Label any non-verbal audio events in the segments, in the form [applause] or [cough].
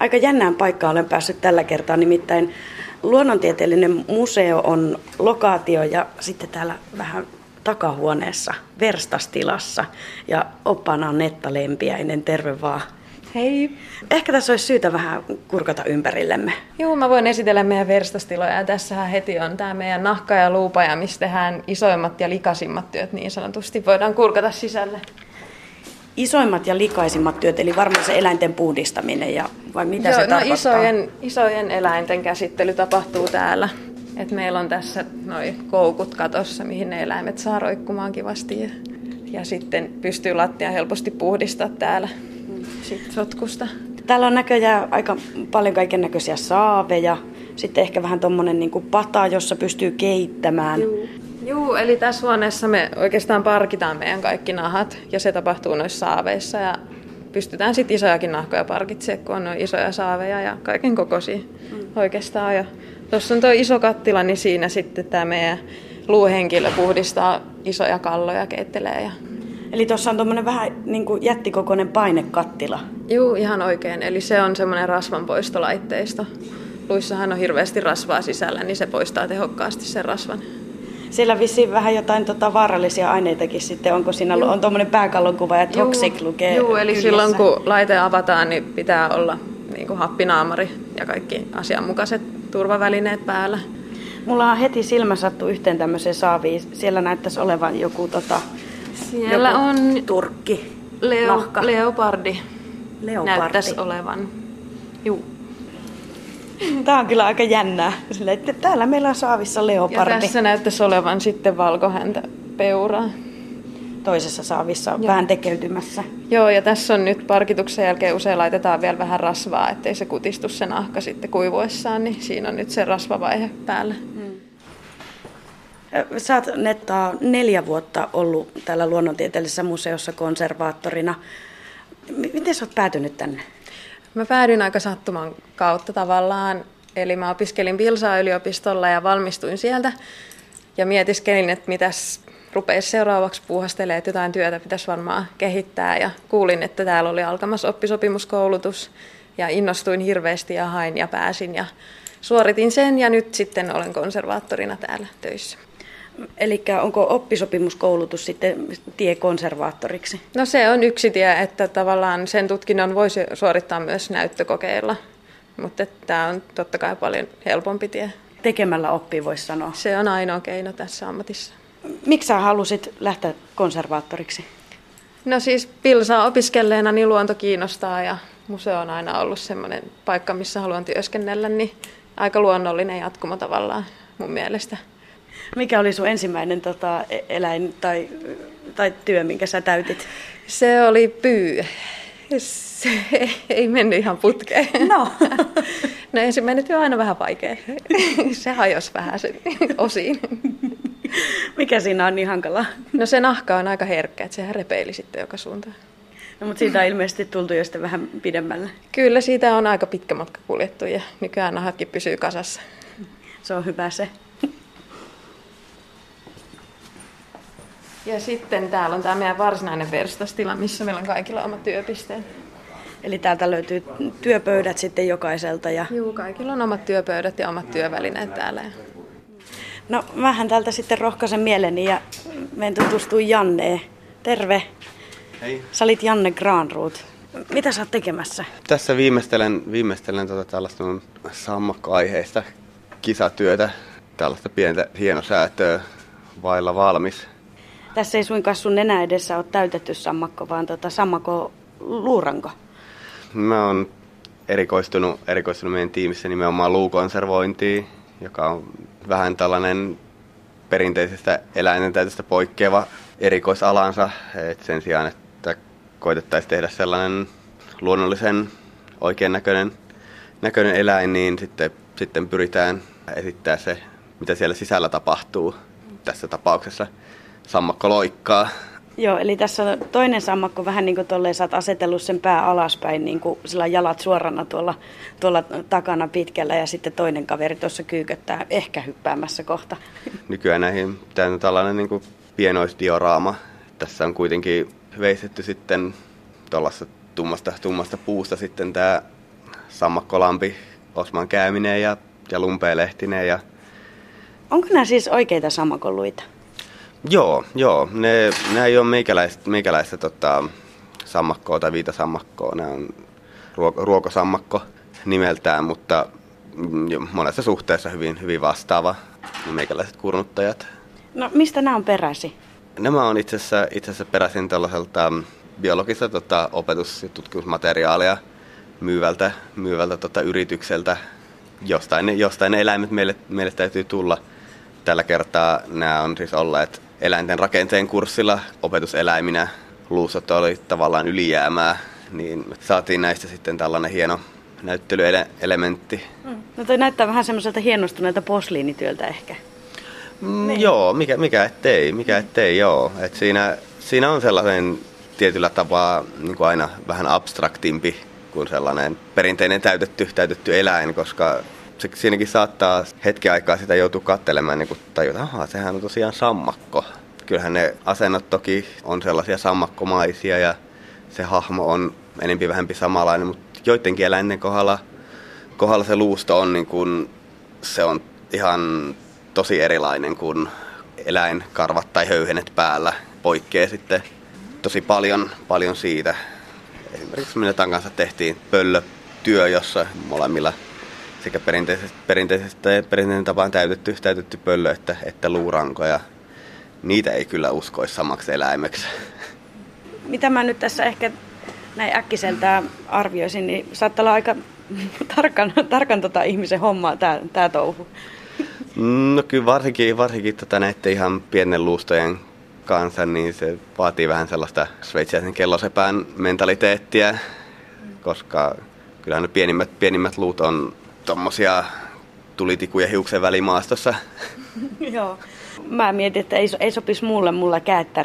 Aika jännään paikkaan olen päässyt tällä kertaa, nimittäin luonnontieteellinen museo on lokaatio ja sitten täällä vähän takahuoneessa, verstastilassa. Ja oppaana on Netta Lempiäinen, terve vaan. Hei. Ehkä tässä olisi syytä vähän kurkata ympärillemme. Joo, mä voin esitellä meidän verstastiloja. Ja tässähän heti on tämä meidän nahka ja luupaja, missä tehdään isoimmat ja likasimmat työt niin sanotusti. Voidaan kurkata sisälle. Isoimmat ja likaisimmat työt, eli varmaan se eläinten puhdistaminen ja vai mitä Joo, se no tarkoittaa? isojen, isojen eläinten käsittely tapahtuu täällä. Et meillä on tässä noi koukut katossa, mihin ne eläimet saa roikkumaan kivasti. Ja, ja sitten pystyy lattia helposti puhdistaa täällä sit sotkusta. Täällä on näköjään aika paljon kaiken näköisiä saaveja. Sitten ehkä vähän tuommoinen niin pata, jossa pystyy keittämään. Joo, eli tässä huoneessa me oikeastaan parkitaan meidän kaikki nahat ja se tapahtuu noissa saaveissa ja pystytään sitten isojakin nahkoja parkitsemaan, kun on noin isoja saaveja ja kaiken kokoisia mm. oikeastaan. Ja tuossa on tuo iso kattila, niin siinä sitten tämä meidän luuhenkilö puhdistaa isoja kalloja, keittelee. Ja... Eli tuossa on tuommoinen vähän niin kuin jättikokoinen painekattila. Joo, ihan oikein. Eli se on semmoinen rasvanpoistolaitteisto. Luissahan on hirveästi rasvaa sisällä, niin se poistaa tehokkaasti sen rasvan. Siellä vissiin vähän jotain tota vaarallisia aineitakin sitten. Onko siinä Juh. on tuommoinen pääkallon kuva ja toxic lukee Joo, eli kyljessä. silloin kun laite avataan, niin pitää olla niin kuin happinaamari ja kaikki asianmukaiset turvavälineet päällä. Mulla on heti silmä sattu yhteen tämmöiseen saaviin. Siellä näyttäisi olevan joku, tota, Siellä joku on turkki. leo, leopardi. Leopardi. Näyttäisi olevan. Juu. Tämä on kyllä aika jännää. Sillä, että täällä meillä on saavissa Ja leopardi. tässä näyttäisi olevan sitten valkohäntä peuraa. Toisessa saavissa on vähän tekeytymässä. Joo, ja tässä on nyt parkituksen jälkeen usein laitetaan vielä vähän rasvaa, ettei se kutistu se nahka sitten kuivuessaan, niin siinä on nyt se rasvavaihe päällä. Ö, Sä oot Nettaa neljä vuotta ollut täällä luonnontieteellisessä museossa konservaattorina. Miten sä oot päätynyt tänne? Mä päädyin aika sattuman kautta tavallaan. Eli mä opiskelin Pilsaa yliopistolla ja valmistuin sieltä. Ja mietiskelin, että mitäs rupeisi seuraavaksi puuhastelemaan, että jotain työtä pitäisi varmaan kehittää. Ja kuulin, että täällä oli alkamassa oppisopimuskoulutus. Ja innostuin hirveästi ja hain ja pääsin ja suoritin sen. Ja nyt sitten olen konservaattorina täällä töissä. Eli onko oppisopimuskoulutus sitten tie konservaattoriksi? No se on yksi tie, että tavallaan sen tutkinnon voisi suorittaa myös näyttökokeilla. Mutta tämä on totta kai paljon helpompi tie. Tekemällä oppii, voisi sanoa. Se on ainoa keino tässä ammatissa. Miksi sä halusit lähteä konservaattoriksi? No siis Pilsaa opiskelleena niin luonto kiinnostaa ja museo on aina ollut semmoinen paikka, missä haluan työskennellä, niin aika luonnollinen jatkumo tavallaan mun mielestä. Mikä oli sun ensimmäinen tota, e- eläin tai, tai työ, minkä sä täytit? Se oli pyy. Se ei mennyt ihan putkeen. No. [laughs] No ensimmäinen työ on aina vähän vaikea. Se hajosi vähän sen osiin. Mikä siinä on niin hankalaa? No se nahka on aika herkkä, että sehän repeili sitten joka suuntaan. No, mutta siitä on ilmeisesti tultu jo sitten vähän pidemmälle. Kyllä siitä on aika pitkä matka kuljettu ja nykyään nahatkin pysyy kasassa. Se on hyvä se. Ja sitten täällä on tämä meidän varsinainen verstastila, missä meillä on kaikilla oma työpisteet. Eli täältä löytyy työpöydät sitten jokaiselta. Ja... Joo, kaikilla on omat työpöydät ja omat työvälineet täällä. No mähän täältä sitten rohkaisen mieleni ja menen tutustuin Janneen. Terve. Hei. Sä olit Janne Granroot. Mitä sä oot tekemässä? Tässä viimeistelen, viimeistelen tota tällaista mun sammakkoaiheista kisatyötä, tällaista pientä hienosäätöä vailla valmis. Tässä ei suinkaan sun nenä edessä ole täytetty sammakko, vaan tota sammakko luuranko. Mä oon erikoistunut, erikoistunut meidän tiimissä nimenomaan luukonservointiin, joka on vähän tällainen perinteisestä eläinten täytöstä poikkeava erikoisalansa. Et sen sijaan, että koitettaisiin tehdä sellainen luonnollisen oikean näköinen, näköinen eläin, niin sitten, sitten pyritään esittää se, mitä siellä sisällä tapahtuu. Tässä tapauksessa sammakko loikkaa. Joo, eli tässä on toinen sammakko vähän niin kuin tolleen, sä oot asetellut sen pää alaspäin, niin kuin sillä jalat suorana tuolla, tuolla takana pitkällä ja sitten toinen kaveri tuossa kyyköttää, ehkä hyppäämässä kohta. nykyään näihin tämä on tällainen niin pienoisdioraama. Tässä on kuitenkin veistetty sitten tuollaista tummasta, tummasta puusta sitten tämä sammakkolampi, Osman käyminen ja, ja lumpeelehtinen. Ja... Onko nämä siis oikeita sammakoluita? Joo, joo. Ne, ne ei ole meikäläistä, meikäläistä tota, sammakkoa tai viitasammakkoa. Ne on ruoko, ruokosammakko nimeltään, mutta monessa suhteessa hyvin, hyvin vastaava meikäläiset kurnuttajat. No mistä nämä on peräisin? Nämä on itse asiassa, itse asiassa peräisin tällaiselta biologista tota, opetus- ja tutkimusmateriaalia myyvältä, myyvältä tota, yritykseltä. Jostain jostain ne eläimet meille, meille täytyy tulla. Tällä kertaa nämä on siis olleet eläinten rakenteen kurssilla opetuseläiminä. Luusot oli tavallaan ylijäämää, niin saatiin näistä sitten tällainen hieno näyttelyelementti. Mm. No toi näyttää vähän semmoiselta hienostuneelta posliinityöltä ehkä. Mm, niin. joo, mikä, mikä ettei, mikä ettei, joo. Et siinä, siinä on sellainen tietyllä tapaa niin kuin aina vähän abstraktimpi kuin sellainen perinteinen täytetty, täytetty eläin, koska se, siinäkin saattaa hetken aikaa sitä joutua katselemaan niin tajuta, että sehän on tosiaan sammakko. Kyllähän ne asennot toki on sellaisia sammakkomaisia ja se hahmo on enempi vähempi samanlainen, mutta joidenkin eläinten kohdalla, kohdalla se luusto on, niin kuin, se on ihan tosi erilainen kuin eläinkarvat tai höyhenet päällä. Poikkeaa sitten tosi paljon, paljon siitä. Esimerkiksi minä kanssa tehtiin pöllötyö, jossa molemmilla sekä perinteisesti, perinteisesti, perinteinen tapaan täytetty, täytetty pöllö että, että luuranko. Ja niitä ei kyllä uskoisi samaksi eläimeksi. Mitä mä nyt tässä ehkä näin äkkiseltä arvioisin, niin saattaa olla aika tarkan, tarkan tota ihmisen hommaa tämä tää touhu. No kyllä varsinkin, varsinkin tota näiden ihan pienen luustojen kanssa, niin se vaatii vähän sellaista sveitsiäisen kellosepään mentaliteettiä, koska kyllähän ne pienimmät, pienimmät luut on tommosia tulitikuja hiuksen välimaastossa. [laughs] Joo. Mä mietin, että ei, ei sopisi mulle, mulla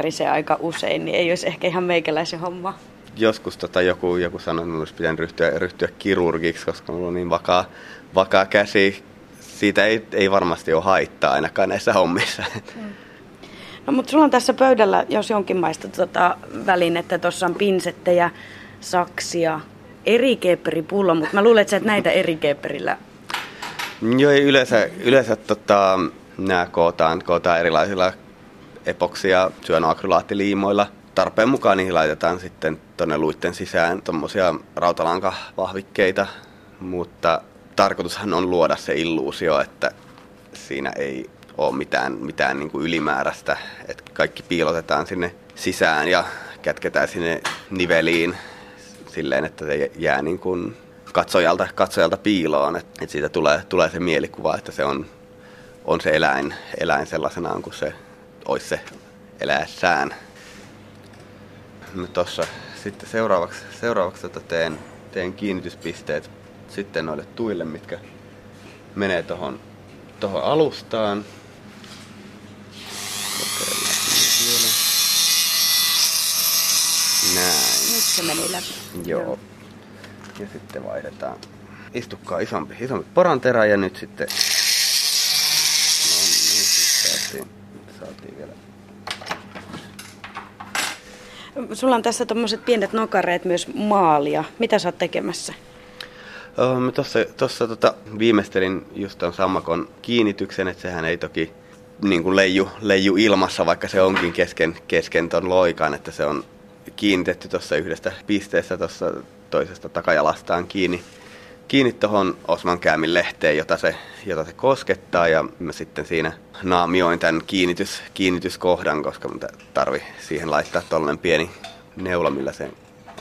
se aika usein, niin ei olisi ehkä ihan meikäläisen homma. Joskus tota joku, joku sanoi, että olisi pitänyt ryhtyä, ryhtyä kirurgiksi, koska mulla on niin vakaa, vakaa käsi. Siitä ei, ei varmasti ole haittaa ainakaan näissä hommissa. Mm. No mutta sulla on tässä pöydällä, jos jonkinmaista tota, välinettä, tuossa on pinsettejä, saksia, eri pullo, mutta mä luulen, että sä et näitä eri keepperillä. Joo, yleensä, yleensä tota, nämä kootaan, kootaan erilaisilla epoksia syönoakrylaattiliimoilla. Tarpeen mukaan niihin laitetaan sitten tuonne luitten sisään tuommoisia rautalankavahvikkeita, mutta tarkoitushan on luoda se illuusio, että siinä ei ole mitään, mitään niin kuin ylimääräistä, että kaikki piilotetaan sinne sisään ja kätketään sinne niveliin silleen, että se jää niin kuin katsojalta, katsojalta piiloon, että, että siitä tulee, tulee se mielikuva, että se on, on se eläin, eläin sellaisenaan kuin se olisi se eläessään. No tossa sitten seuraavaksi, seuraavaksi tota teen, teen kiinnityspisteet sitten noille tuille, mitkä menee tuohon tohon alustaan. Näin. Se meni läpi. Joo. Joo. Ja sitten vaihdetaan. Istukkaa isompi, isompi poranterä ja nyt sitten... No niin, saatiin, saatiin vielä Sulla on tässä tuommoiset pienet nokareet myös maalia. Mitä sä oot tekemässä? Mä tuossa tota, viimeistelin just ton sammakon kiinnityksen, että sehän ei toki niin kuin leiju, leiju ilmassa, vaikka se onkin kesken, kesken ton loikan, että se on kiinnitetty tuossa yhdestä pisteessä tuossa toisesta takajalastaan kiinni, kiinni tuohon Osman Käämin lehteen, jota se, jota se koskettaa. Ja mä sitten siinä naamioin tämän kiinnitys, kiinnityskohdan, koska mä tarvi siihen laittaa tollainen pieni neula, millä se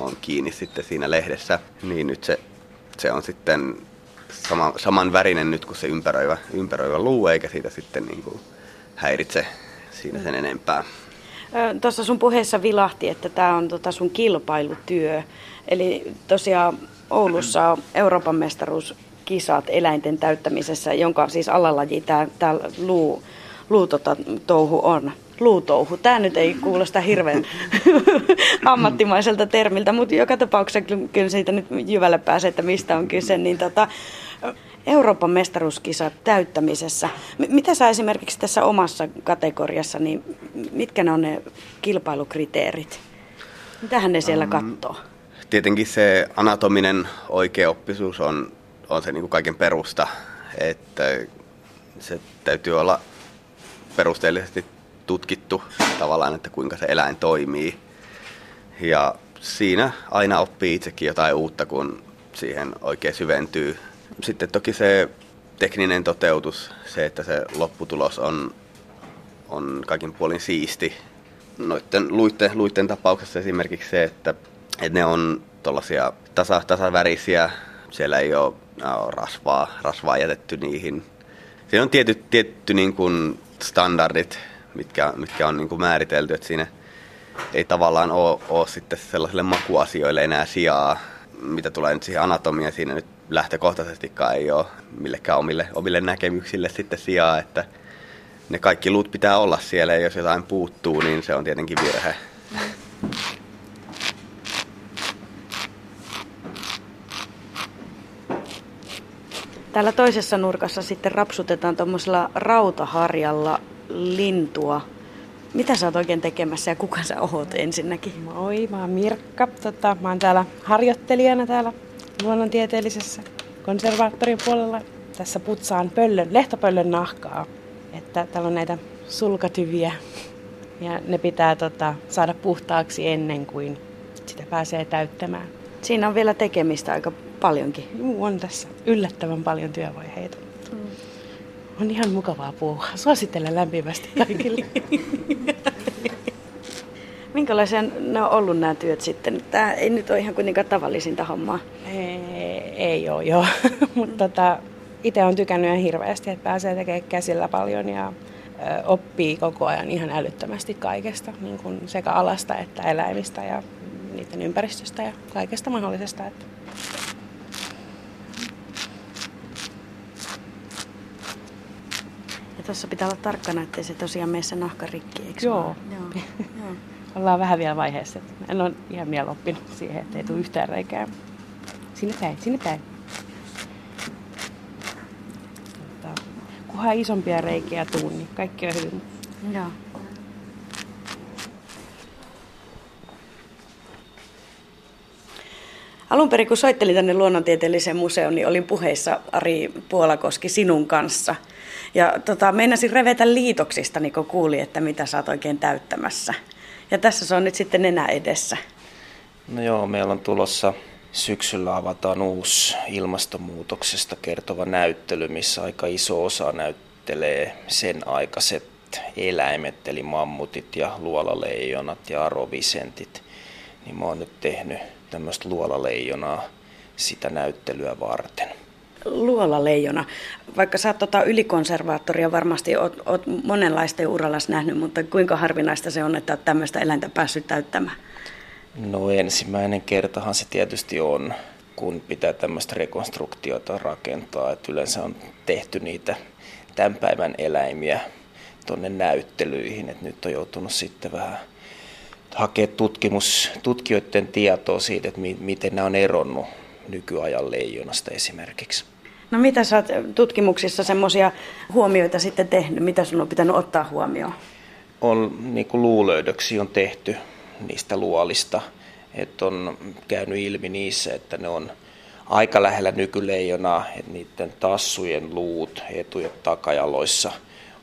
on kiinni sitten siinä lehdessä. Niin nyt se, se on sitten sama, saman värinen nyt kuin se ympäröivä, ympäröivä luu, eikä siitä sitten niin kuin häiritse siinä sen enempää. Tuossa sun puheessa vilahti, että tämä on tota sun kilpailutyö. Eli tosiaan Oulussa on Euroopan mestaruuskisat eläinten täyttämisessä, jonka siis alalaji tämä, tämä luu, luu tota, touhu on. Luutouhu. Tämä nyt ei kuulosta hirveän [laughs] ammattimaiselta termiltä, mutta joka tapauksessa kyllä siitä nyt jyvälle pääsee, että mistä on kyse. Niin tota, Euroopan mestaruuskisat täyttämisessä. Mitä sä esimerkiksi tässä omassa kategoriassa, niin mitkä ne on ne kilpailukriteerit? Mitähän ne siellä katsoo? tietenkin se anatominen oikeaoppisuus on, on se niin kuin kaiken perusta, että se täytyy olla perusteellisesti tutkittu tavallaan, että kuinka se eläin toimii. Ja siinä aina oppii itsekin jotain uutta, kun siihen oikein syventyy. Sitten toki se tekninen toteutus, se, että se lopputulos on, on kaikin puolin siisti. Noiden luitten, luitten tapauksessa esimerkiksi se, että, että ne on tuollaisia tasa, tasavärisiä, siellä ei ole, ole rasvaa, rasvaa jätetty niihin. Siinä on tietty, tietty niin kuin standardit, mitkä, mitkä on niin kuin määritelty, että siinä ei tavallaan ole, ole sitten sellaisille makuasioille enää sijaa, mitä tulee nyt siihen anatomiaan, siinä nyt lähtökohtaisestikaan ei ole millekään omille, omille näkemyksille sitten sijaa, että ne kaikki luut pitää olla siellä ja jos jotain puuttuu, niin se on tietenkin virhe. Täällä toisessa nurkassa sitten rapsutetaan tuommoisella rautaharjalla lintua. Mitä sä oot oikein tekemässä ja kuka sä oot ensinnäkin? Moi, mä oon Mirkka. Tota, mä oon täällä harjoittelijana täällä luonnontieteellisessä konservaattorin puolella. Tässä putsaan pöllön, lehtopöllön nahkaa. Että täällä on näitä sulkatyviä ja ne pitää tota, saada puhtaaksi ennen kuin sitä pääsee täyttämään. Siinä on vielä tekemistä aika paljonkin. Juu, on tässä yllättävän paljon työvaiheita. Mm. On ihan mukavaa puhua. Suosittelen lämpimästi kaikille. [laughs] Minkälaisia ne on ollut nämä työt sitten? Tämä ei nyt ole ihan kuitenkaan tavallisinta hommaa. Ei, ei ole, joo. [laughs] Mutta tota, itse olen tykännyt ihan hirveästi, että pääsee tekemään käsillä paljon ja ö, oppii koko ajan ihan älyttömästi kaikesta, niin kuin sekä alasta että eläimistä ja niiden ympäristöstä ja kaikesta mahdollisesta. Että Ja tuossa pitää olla tarkkana, ettei se tosiaan mene se nahka rikki, eikö Joo. vaan? Joo. Joo. [laughs] ollaan vähän vielä vaiheessa. että En ole ihan vielä oppinut siihen, että ei tule yhtään reikää. Sinne päin, sinne päin. Tota, kunhan isompia reikiä tuu, niin kaikki on hyvin. Joo. Alun perin, kun soittelin tänne luonnontieteelliseen museoon, niin olin puheissa Ari Puolakoski sinun kanssa. Ja tota, meinasin revetä liitoksista, niin kun kuuli, että mitä sä oot oikein täyttämässä. Ja tässä se on nyt sitten enää edessä. No joo, meillä on tulossa syksyllä avataan uusi ilmastonmuutoksesta kertova näyttely, missä aika iso osa näyttelee sen aikaiset eläimet, eli mammutit ja luolaleijonat ja arovisentit. Niin mä oon nyt tehnyt tämmöistä luolaleijonaa sitä näyttelyä varten. Luolaleijona. Vaikka sä oot tota ylikonservaattoria, varmasti oot, oot monenlaista urallas nähnyt, mutta kuinka harvinaista se on, että oot tämmöistä eläintä päässyt täyttämään? No ensimmäinen kertahan se tietysti on, kun pitää tämmöistä rekonstruktiota rakentaa. että yleensä on tehty niitä tämän päivän eläimiä tuonne näyttelyihin. että nyt on joutunut sitten vähän hakea tutkimus, tutkijoiden tietoa siitä, että mi- miten nämä on eronnut nykyajan leijonasta esimerkiksi. No mitä sä oot tutkimuksissa semmoisia huomioita sitten tehnyt? Mitä sun on pitänyt ottaa huomioon? On niin kuin luulöydöksiä on tehty niistä luolista, että on käynyt ilmi niissä, että ne on aika lähellä nykyleijonaa, että niiden tassujen luut etu- ja takajaloissa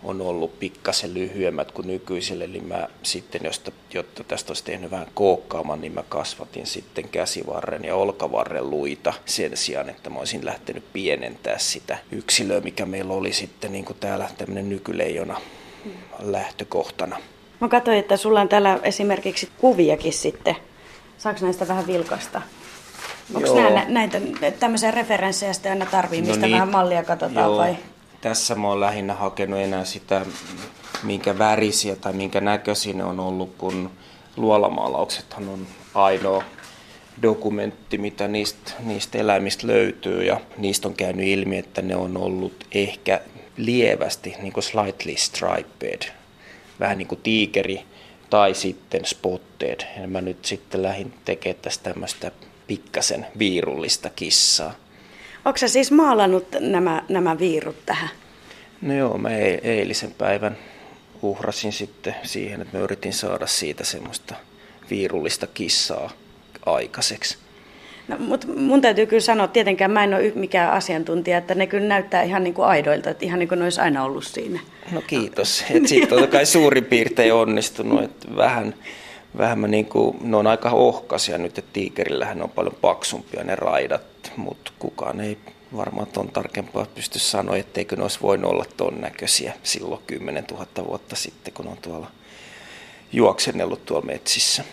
on ollut pikkasen lyhyemmät kuin nykyisille, eli mä sitten, josta, jotta tästä olisi tehnyt vähän kookkaaman, niin mä kasvatin sitten käsivarren ja olkavarren luita sen sijaan, että mä olisin lähtenyt pienentää sitä yksilöä, mikä meillä oli sitten niin kuin täällä tämmöinen nykyleijona lähtökohtana. Mä katsoin, että sulla on täällä esimerkiksi kuviakin sitten. Saako näistä vähän vilkasta? Onko näitä tämmöisiä referenssejä sitten aina tarvii, mistä niin, vähän mallia katsotaan joo, vai? Tässä mä oon lähinnä hakenut enää sitä, minkä värisiä tai minkä näköisiä ne on ollut, kun luolamaalauksethan on ainoa dokumentti, mitä niistä, niistä eläimistä löytyy. Ja niistä on käynyt ilmi, että ne on ollut ehkä lievästi niin kuin slightly striped, vähän niin kuin tiikeri tai sitten spotted. Ja mä nyt sitten lähdin tekemään tästä tämmöistä pikkasen viirullista kissaa. Onko sä siis maalannut nämä, nämä viirut tähän? No joo, mä e- eilisen päivän uhrasin sitten siihen, että mä yritin saada siitä semmoista viirullista kissaa aikaiseksi. No, mutta mun täytyy kyllä sanoa, tietenkään mä en ole mikään asiantuntija, että ne kyllä näyttää ihan niin kuin aidoilta, että ihan niin kuin ne olisi aina ollut siinä. No kiitos. Sitten on kai suurin piirtein onnistunut, että vähän, vähän mä niin kuin, ne on aika ohkaisia nyt, että tiikerillähän on paljon paksumpia ne raidat, mutta kukaan ei varmaan ton tarkempaa pysty sanoa, etteikö ne olisi voinut olla ton näköisiä silloin 10 000 vuotta sitten, kun on tuolla juoksennellut tuolla metsissä.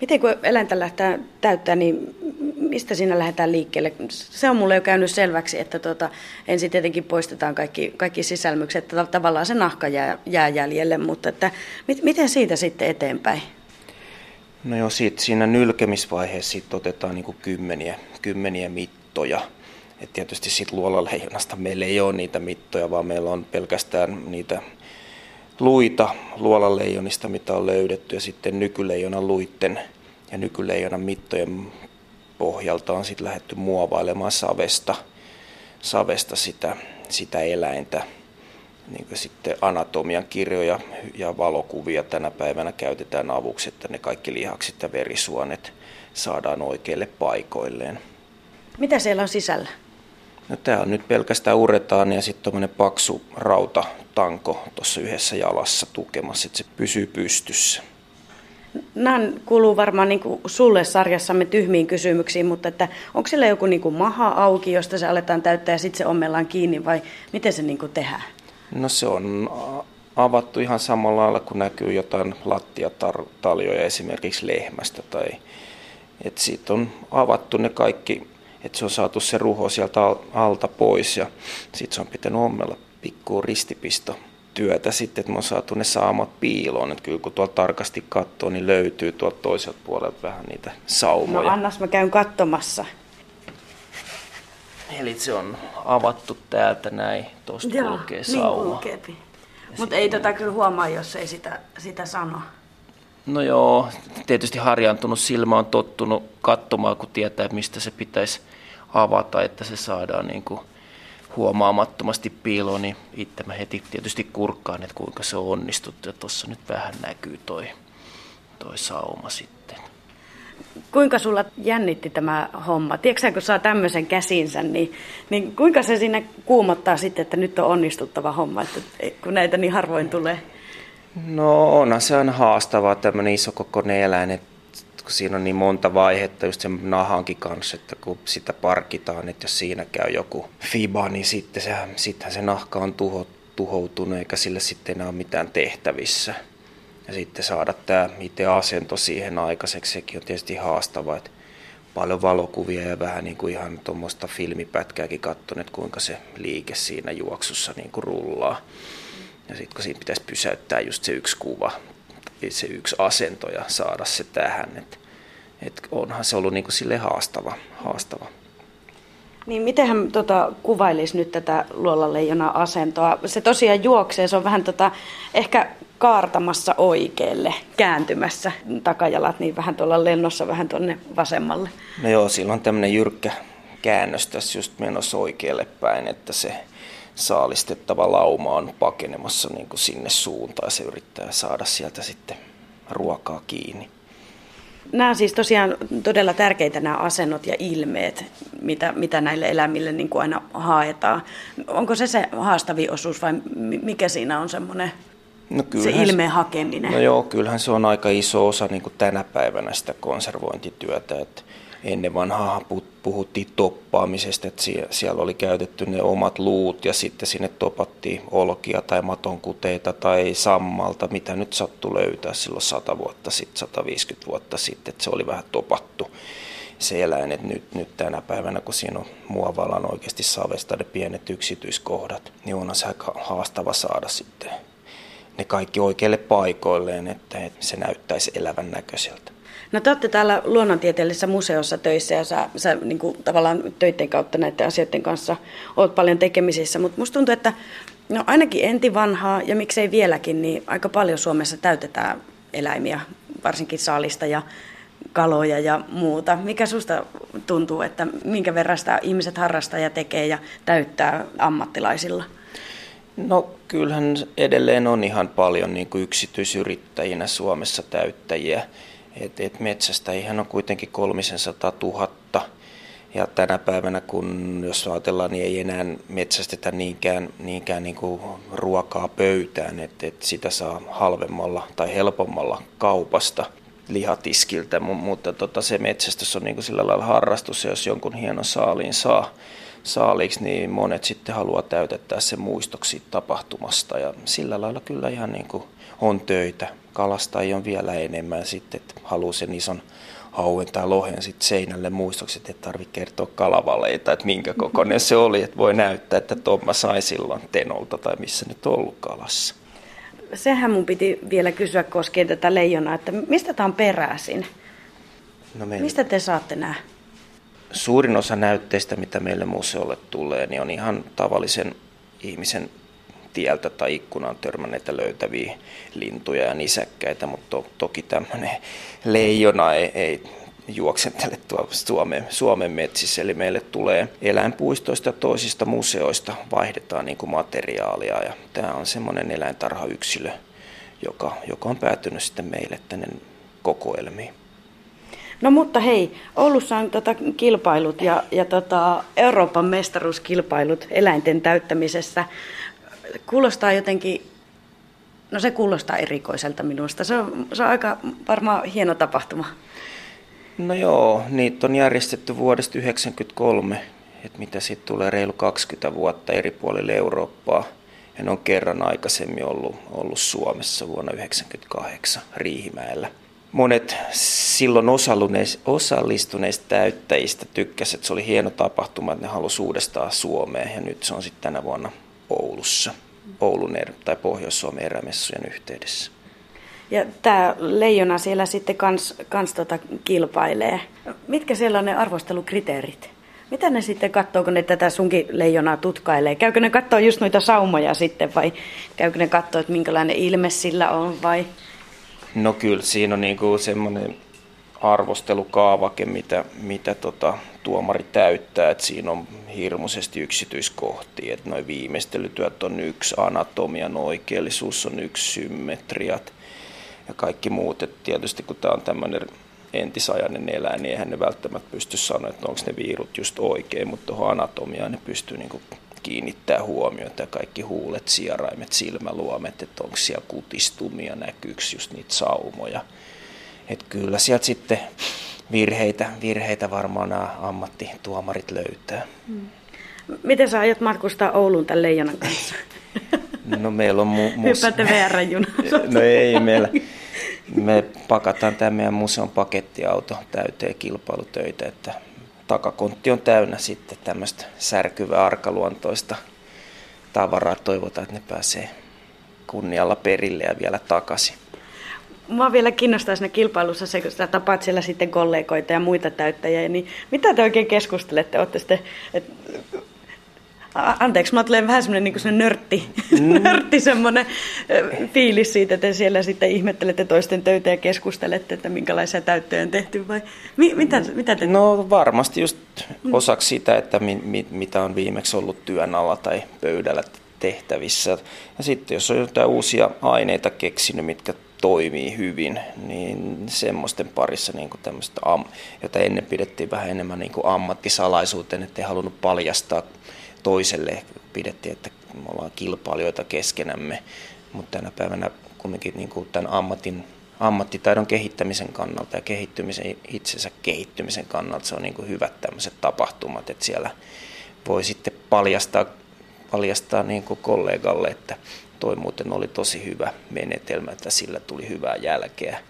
Miten kun eläintä lähtee täyttää, niin mistä siinä lähdetään liikkeelle? Se on mulle jo käynyt selväksi, että tuota, ensin tietenkin poistetaan kaikki, kaikki sisälmykset, että tavallaan se nahka jää, jää jäljelle, mutta että, mit, miten siitä sitten eteenpäin? No joo, siitä, siinä nylkemisvaiheessa siitä otetaan niin kymmeniä, kymmeniä mittoja. Et tietysti siitä luolaleijonasta meillä ei ole niitä mittoja, vaan meillä on pelkästään niitä luita luolaleijonista, mitä on löydetty, ja sitten nykyleijonan luitten ja nykyleijonan mittojen pohjalta on sitten lähdetty muovailemaan savesta, savesta sitä, sitä eläintä. Niin kuin sitten anatomian kirjoja ja valokuvia tänä päivänä käytetään avuksi, että ne kaikki lihakset ja verisuonet saadaan oikeille paikoilleen. Mitä siellä on sisällä? No, tämä on nyt pelkästään uretaan ja sitten tuommoinen paksu rautatanko tuossa yhdessä jalassa tukemassa, että se pysyy pystyssä. Nämä kuuluu varmaan niin kuin sulle sarjassamme tyhmiin kysymyksiin, mutta että onko siellä joku niin kuin maha auki, josta se aletaan täyttää ja sitten se ommellaan kiinni vai miten se niin kuin tehdään? No se on avattu ihan samalla lailla, kun näkyy jotain lattiataljoja esimerkiksi lehmästä. Tai, että siitä on avattu ne kaikki, että se on saatu se ruho sieltä alta pois ja sitten se on pitänyt ommella pikkuun ristipisto työtä sitten, että me on saatu ne saamat piiloon. Että kyllä kun tuolta tarkasti katsoo, niin löytyy tuolta toiselta puolelta vähän niitä saumoja. No annas mä käyn katsomassa. Eli se on avattu täältä näin, tuosta kulkee niin sauma. Niin Mutta ei tätä tota kyllä huomaa, jos ei sitä, sitä sano. No joo, tietysti harjaantunut silmä on tottunut katsomaan, kun tietää, mistä se pitäisi avata, että se saadaan niin kuin huomaamattomasti piiloon, niin itse mä heti tietysti kurkkaan, että kuinka se on onnistuttu. Ja tuossa nyt vähän näkyy toi, toi sauma sitten. Kuinka sulla jännitti tämä homma? Tiedätkö kun saa tämmöisen käsinsä, niin, niin kuinka se siinä kuumottaa sitten, että nyt on onnistuttava homma, että kun näitä niin harvoin tulee? No onhan se aina haastavaa tämmöinen isokokoinen eläin, että kun siinä on niin monta vaihetta just sen nahankin kanssa, että kun sitä parkitaan, että jos siinä käy joku fiba, niin sitten se, sittenhän se nahka on tuho, tuhoutunut eikä sille sitten enää ole mitään tehtävissä. Ja sitten saada tämä itse asento siihen aikaiseksi, sekin on tietysti haastavaa, että paljon valokuvia ja vähän niin kuin ihan tuommoista filmipätkääkin katsonut, että kuinka se liike siinä juoksussa niin kuin rullaa. Ja sitten kun siinä pitäisi pysäyttää just se yksi kuva, se yksi asento ja saada se tähän. Et, et onhan se ollut niinku sille haastava. haastava. Niin mitenhän tota, kuvailisi nyt tätä luolaleijona asentoa? Se tosiaan juoksee, se on vähän tota, ehkä kaartamassa oikealle, kääntymässä takajalat, niin vähän tuolla lennossa, vähän tuonne vasemmalle. No joo, sillä on tämmöinen jyrkkä käännös tässä just menossa oikealle päin, että se saalistettava lauma on pakenemassa niin kuin sinne suuntaan ja se yrittää saada sieltä sitten ruokaa kiinni. Nämä on siis tosiaan todella tärkeitä nämä asennot ja ilmeet, mitä, mitä näille eläimille niin kuin aina haetaan. Onko se se haastavi osuus vai mikä siinä on semmoinen no se ilmeen hakeminen? No joo, kyllähän se on aika iso osa niin kuin tänä päivänä sitä konservointityötä. Että ennen vanhaa puhuttiin toppaamisesta, että siellä oli käytetty ne omat luut ja sitten sinne topattiin olkia tai matonkuteita tai sammalta, mitä nyt sattui löytää silloin 100 vuotta sitten, 150 vuotta sitten, että se oli vähän topattu se eläin, että nyt, nyt tänä päivänä, kun siinä on muovallaan oikeasti savesta ne pienet yksityiskohdat, niin on se aika haastava saada sitten ne kaikki oikeille paikoilleen, että, se näyttäisi elävän näköiseltä. No te olette täällä luonnontieteellisessä museossa töissä ja sä, sä niin kuin, tavallaan töiden kautta näiden asioiden kanssa oot paljon tekemisissä, mutta musta tuntuu, että no ainakin enti vanhaa ja miksei vieläkin, niin aika paljon Suomessa täytetään eläimiä, varsinkin saalista ja kaloja ja muuta. Mikä susta tuntuu, että minkä verran sitä ihmiset harrastaa ja tekee ja täyttää ammattilaisilla? No kyllähän edelleen on ihan paljon niin kuin yksityisyrittäjinä Suomessa täyttäjiä. Et, et metsästä ihan on kuitenkin 300 000 Ja tänä päivänä, kun jos ajatellaan, niin ei enää metsästetä niinkään, niinkään niin kuin ruokaa pöytään, että, että sitä saa halvemmalla tai helpommalla kaupasta lihatiskiltä, mutta tota, se metsästys on niin kuin sillä lailla harrastus, jos jonkun hienon saaliin saa, saaliiksi, niin monet sitten haluaa täytettää se muistoksi tapahtumasta ja sillä lailla kyllä ihan niin kuin on töitä. Kalastajia on vielä enemmän sitten, että haluaa sen ison hauen tai lohen sitten seinälle muistoksi, että ei tarvitse kertoa kalavaleita, että minkä kokoinen se oli, että voi näyttää, että Tomma sai silloin tenolta tai missä nyt on ollut kalassa. Sehän mun piti vielä kysyä koskien tätä leijonaa, että mistä tämä on peräisin? No me... Mistä te saatte nämä? Suurin osa näytteistä, mitä meille museolle tulee, niin on ihan tavallisen ihmisen tieltä tai ikkunan törmänneitä löytäviä lintuja ja nisäkkäitä, mutta to, toki tämmöinen leijona ei, ei juoksentele tuolla Suomen, Suomen metsissä. Eli meille tulee eläinpuistoista ja toisista museoista vaihdetaan niin kuin materiaalia. Ja tämä on semmoinen eläintarhayksilö, joka, joka on päätynyt sitten meille tänne kokoelmiin. No mutta hei, Oulussa on tota kilpailut ja, ja tota Euroopan mestaruuskilpailut eläinten täyttämisessä kuulostaa jotenkin, no se kuulostaa erikoiselta minusta. Se on, se on aika varmaan hieno tapahtuma. No joo, niitä on järjestetty vuodesta 1993, että mitä sitten tulee reilu 20 vuotta eri puolille Eurooppaa. Ja ne on kerran aikaisemmin ollut, ollut Suomessa vuonna 1998 Riihimäellä. Monet silloin osallistuneista täyttäjistä tykkäsivät, että se oli hieno tapahtuma, että ne halusivat uudestaan Suomeen ja nyt se on sitten tänä vuonna Oulussa, Oulun er, tai Pohjois-Suomen erämessujen yhteydessä. Ja tämä leijona siellä sitten kans, kans tota kilpailee. Mitkä siellä on ne arvostelukriteerit? Mitä ne sitten katsoo, kun ne tätä sunkin leijonaa tutkailee? Käykö ne katsoa just noita saumoja sitten vai käykö ne katsoa, että minkälainen ilme sillä on vai? No kyllä siinä on niinku semmoinen arvostelukaavake, mitä, mitä tota, tuomari täyttää, että siinä on hirmuisesti yksityiskohtia, että noin viimeistelytyöt on yksi, anatomian oikeellisuus on yksi, symmetriat ja kaikki muut. Et tietysti kun tämä on tämmöinen entisajainen eläin, niin eihän ne välttämättä pysty sanoa, että onko ne viirut just oikein, mutta tuohon anatomiaan ne pystyy niinku kiinnittää huomiota kaikki huulet, sieraimet, silmäluomet, että onko siellä kutistumia, näkyykö just niitä saumoja. Että kyllä sieltä sitten virheitä, virheitä varmaan nämä ammattituomarit löytää. Hmm. Miten sä aiot matkustaa Ouluun tämän leijonan kanssa? No meillä on mu- mus- Hyppäätte VR-junassa. [laughs] No ei meillä. Me pakataan tämä meidän museon pakettiauto täyteen kilpailutöitä, että takakontti on täynnä sitten tämmöistä särkyvää arkaluontoista tavaraa. Toivotaan, että ne pääsee kunnialla perille ja vielä takaisin. Mua vielä kiinnostaa siinä kilpailussa se, kun sä tapaat siellä sitten kollegoita ja muita täyttäjiä, niin mitä te oikein keskustelette? Olette sitten, et, anteeksi, mä tulee vähän semmoinen niin nörtti, mm. [laughs] nörtti semmoinen fiilis siitä, että siellä sitten ihmettelette toisten töitä ja keskustelette, että minkälaisia täyttöjä on tehty vai mi, mitä, mitä te... No varmasti just mm. osaksi sitä, että mi, mi, mitä on viimeksi ollut työn alla tai pöydällä tehtävissä. Ja sitten jos on jotain uusia aineita keksinyt, mitkä toimii hyvin, niin semmoisten parissa, niin kuin tämmöistä, jota ennen pidettiin vähän enemmän niin kuin ammattisalaisuuteen, ettei halunnut paljastaa toiselle, pidettiin, että me ollaan kilpailijoita keskenämme, mutta tänä päivänä kuitenkin niin kuin tämän ammatin, ammattitaidon kehittämisen kannalta ja kehittymisen, itsensä kehittymisen kannalta se on niin kuin hyvät tämmöiset tapahtumat, että siellä voi sitten paljastaa, paljastaa niin kuin kollegalle, että toi muuten oli tosi hyvä menetelmä, että sillä tuli hyvää jälkeä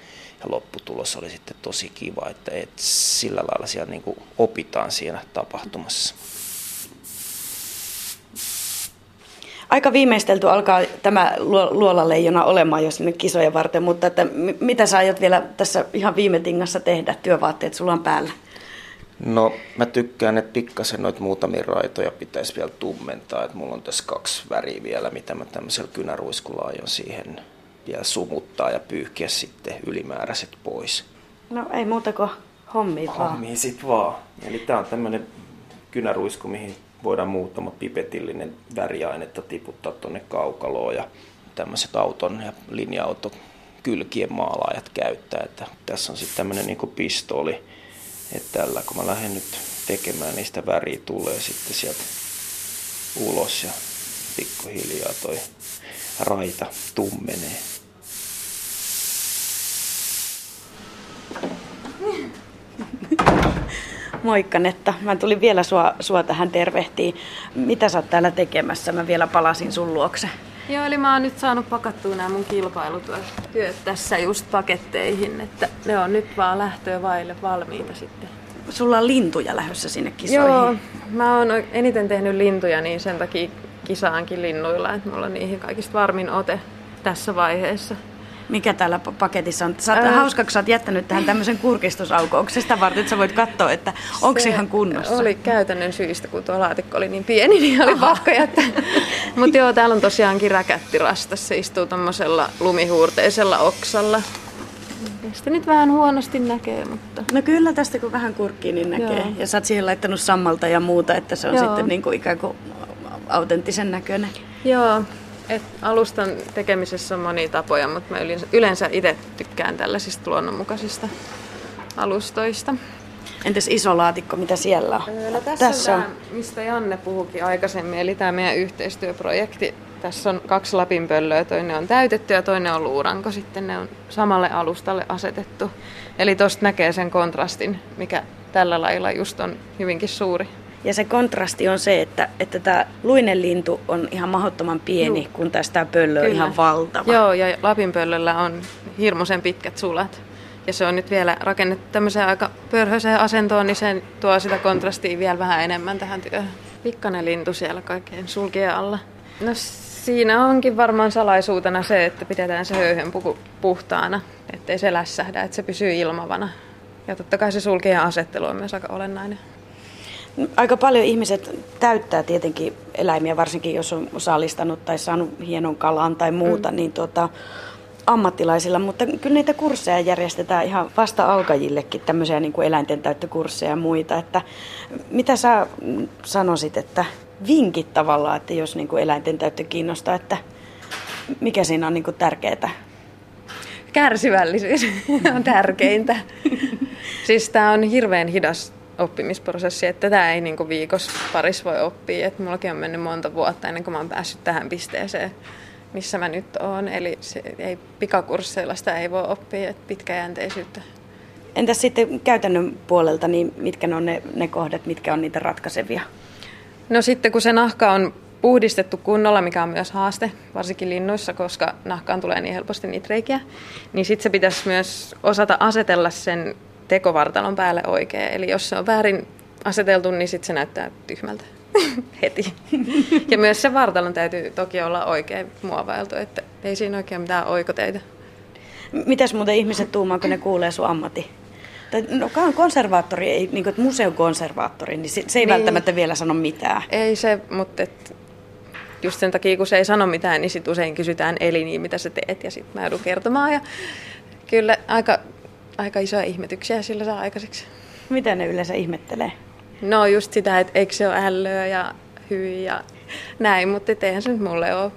ja lopputulos oli sitten tosi kiva, että et sillä lailla siellä niin kuin opitaan siinä tapahtumassa. Aika viimeistelty alkaa tämä luolaleijona olemaan jo sinne kisojen varten, mutta että mitä sä aiot vielä tässä ihan viime tingassa tehdä, työvaatteet sulla on päällä? No mä tykkään, että pikkasen noita muutamia raitoja pitäisi vielä tummentaa. Että mulla on tässä kaksi väriä vielä, mitä mä tämmöisellä kynäruiskulla aion siihen vielä sumuttaa ja pyyhkiä sitten ylimääräiset pois. No ei muuta kuin hommi vaan. Hommi sit vaan. Eli tää on tämmönen kynäruisku, mihin voidaan muutama pipetillinen väriainetta tiputtaa tonne kaukaloon ja tämmöiset auton ja linja-auto kylkien maalaajat käyttää. Että tässä on sitten tämmöinen niinku pistooli, että tällä kun mä lähden nyt tekemään, niistä väri tulee sitten sieltä ulos ja pikkuhiljaa toi raita tummenee. Moikka Netta. Mä tulin vielä sua, sua tähän tervehtiin. Mitä sä oot täällä tekemässä? Mä vielä palasin sun luokse. Joo, eli mä oon nyt saanut pakattua nämä mun kilpailutyöt tässä just paketteihin, että ne on nyt vaan lähtöä vaille valmiita sitten. Sulla on lintuja lähdössä sinne kisoihin. Joo, mä oon eniten tehnyt lintuja, niin sen takia kisaankin linnuilla, että mulla on niihin kaikista varmin ote tässä vaiheessa. Mikä täällä paketissa on? Sä oot, äh, hauska, kun sä oot jättänyt tähän tämmöisen kurkistusaukouksen sitä varten, että sä voit katsoa, että onko ihan kunnossa. oli käytännön syistä, kun tuo laatikko oli niin pieni, niin oli Aha. pakko jättää. [laughs] Mutta joo, täällä on tosiaankin räkättirastas. Se istuu tommosella lumihuurteisella oksalla. Sitä nyt vähän huonosti näkee, mutta... No kyllä tästä kun vähän kurkkii, niin näkee. Joo. Ja sä oot siihen laittanut sammalta ja muuta, että se on Joo. sitten niin kuin ikään kuin autenttisen näköinen. Joo, et alustan tekemisessä on monia tapoja, mutta mä yleensä itse tykkään tällaisista luonnonmukaisista alustoista. Entäs iso laatikko, mitä siellä on? No tässä, tässä on, tämä, mistä Janne puhukin aikaisemmin, eli tämä meidän yhteistyöprojekti. Tässä on kaksi lapinpöllöä, toinen on täytetty ja toinen on luuranko, sitten ne on samalle alustalle asetettu. Eli tuosta näkee sen kontrastin, mikä tällä lailla just on hyvinkin suuri. Ja se kontrasti on se, että, että tämä luinenlintu on ihan mahdottoman pieni, Juh. kun tästä pöllö on Kyllä. ihan valtava. Joo, ja lapinpöllöllä on hirmuisen pitkät sulat. Ja se on nyt vielä rakennettu tämmöiseen aika pörhöiseen asentoon, niin se tuo sitä kontrastia vielä vähän enemmän tähän työhön. Pikkainen lintu siellä kaikkein sulkien alla. No siinä onkin varmaan salaisuutena se, että pidetään se höyhenpuku puhtaana, ettei se lässähdä, että se pysyy ilmavana. Ja totta kai se sulkien asettelu on myös aika olennainen. Aika paljon ihmiset täyttää tietenkin eläimiä, varsinkin jos on saalistanut tai saanut hienon kalan tai muuta, mm. niin tuota, ammattilaisilla, mutta kyllä niitä kursseja järjestetään ihan vasta alkajillekin, tämmöisiä niin kuin eläinten täyttökursseja ja muita. Että mitä sä sanoisit, että vinkit tavallaan, että jos niin kuin eläinten täyttö kiinnostaa, että mikä siinä on niin kuin tärkeää? Kärsivällisyys [laughs] on tärkeintä. [laughs] siis tämä on hirveän hidas oppimisprosessi, että tätä ei niin viikossa paris voi oppia. Että mullakin on mennyt monta vuotta ennen kuin mä oon päässyt tähän pisteeseen, missä mä nyt oon. Eli se ei, pikakursseilla sitä ei voi oppia, että pitkäjänteisyyttä. Entäs sitten käytännön puolelta, niin mitkä ne on ne, ne kohdat, mitkä on niitä ratkaisevia? No sitten kun se nahka on puhdistettu kunnolla, mikä on myös haaste, varsinkin linnuissa, koska nahkaan tulee niin helposti niitä reikiä, niin sitten se pitäisi myös osata asetella sen tekovartalon päälle oikein. Eli jos se on väärin aseteltu, niin sitten se näyttää tyhmältä [laughs] heti. ja myös se vartalon täytyy toki olla oikein muovailtu, että ei siinä oikein mitään oikoteita. Mitäs muuten ihmiset tuumaa, kun ne kuulee sun ammatti? No konservaattori, ei, niin kuin, museokonservaattori, niin se, se ei niin. välttämättä vielä sano mitään. Ei se, mutta et, just sen takia, kun se ei sano mitään, niin sit usein kysytään eli niin, mitä sä teet, ja sitten mä joudun kertomaan. Ja kyllä aika aika isoja ihmetyksiä sillä saa aikaiseksi. Mitä ne yleensä ihmettelee? No just sitä, että eikö se ole ällöä ja hyi ja näin, mutta eihän se nyt mulle ole.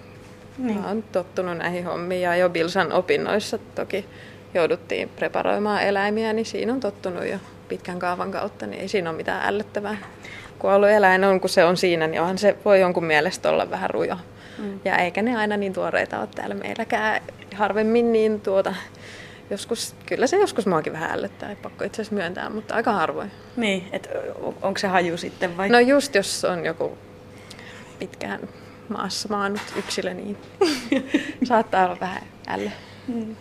Niin. Mä oon tottunut näihin hommiin ja jo Bilsan opinnoissa toki jouduttiin preparoimaan eläimiä, niin siinä on tottunut jo pitkän kaavan kautta, niin ei siinä ole mitään ällöttävää. Kuollut eläin on, kun se on siinä, niin onhan se voi jonkun mielestä olla vähän rujo. Mm. Ja eikä ne aina niin tuoreita ole täällä meilläkään. Harvemmin niin tuota, joskus, kyllä se joskus muakin vähän ällöttää, ei pakko itse asiassa myöntää, mutta aika harvoin. Niin, että onko se haju sitten vai? No just jos on joku pitkään maassa maannut yksilö, niin [laughs] saattaa olla vähän ällö. Mm.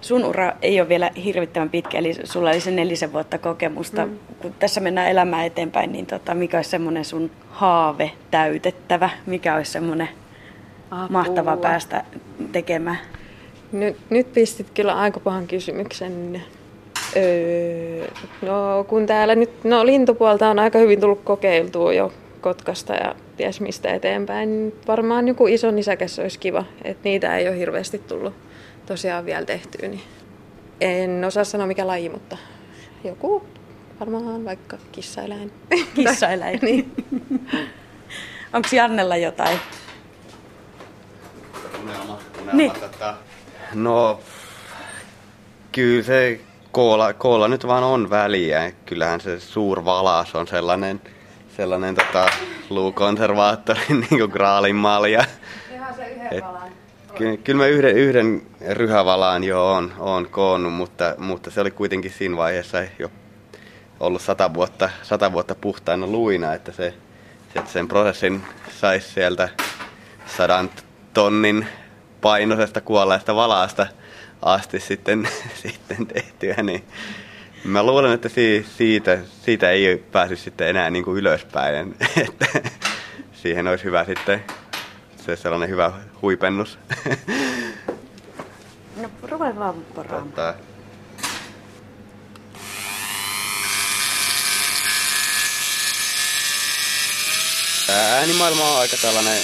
Sun ura ei ole vielä hirvittävän pitkä, eli sulla oli se nelisen vuotta kokemusta. Mm. Kun tässä mennään elämään eteenpäin, niin tota, mikä olisi semmoinen sun haave täytettävä? Mikä olisi semmoinen mahtava päästä tekemään? Nyt, nyt pistit kyllä aika pahan kysymyksen. Öö, no kun täällä nyt, no lintupuolta on aika hyvin tullut kokeiltua jo Kotkasta ja ties mistä eteenpäin. Varmaan joku iso nisäkäs olisi kiva, että niitä ei ole hirveästi tullut tosiaan vielä tehtyä. Niin en osaa sanoa mikä laji, mutta joku varmaan vaikka kissaeläin. [laughs] Kissaeläin. niin. Onko Jannella jotain? Unelma, unelma niin. tätä No, kyllä se koolla, koolla nyt vaan on väliä. Kyllähän se suurvalaas on sellainen, sellainen tota, luukonservaattorin [laughs] niin kuin graalin malja. Ihan se yhden valan. Ky- kyllä mä yhden, yhden ryhävalaan jo on, on koonnut, mutta, mutta se oli kuitenkin siinä vaiheessa jo ollut sata vuotta, sata vuotta puhtaana luina, että se, että sen prosessin saisi sieltä sadan tonnin painoisesta kuolleesta valaasta asti sitten, [laughs] sitten tehtyä, niin mä luulen, että siitä, siitä ei päässyt sitten enää niin kuin ylöspäin, [laughs] että siihen olisi hyvä sitten se sellainen hyvä huipennus. [laughs] No ruveta vaan poraamaan. Tota, Tää äänimaailma on aika tällainen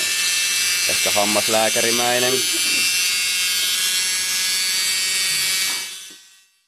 ehkä hammaslääkärimäinen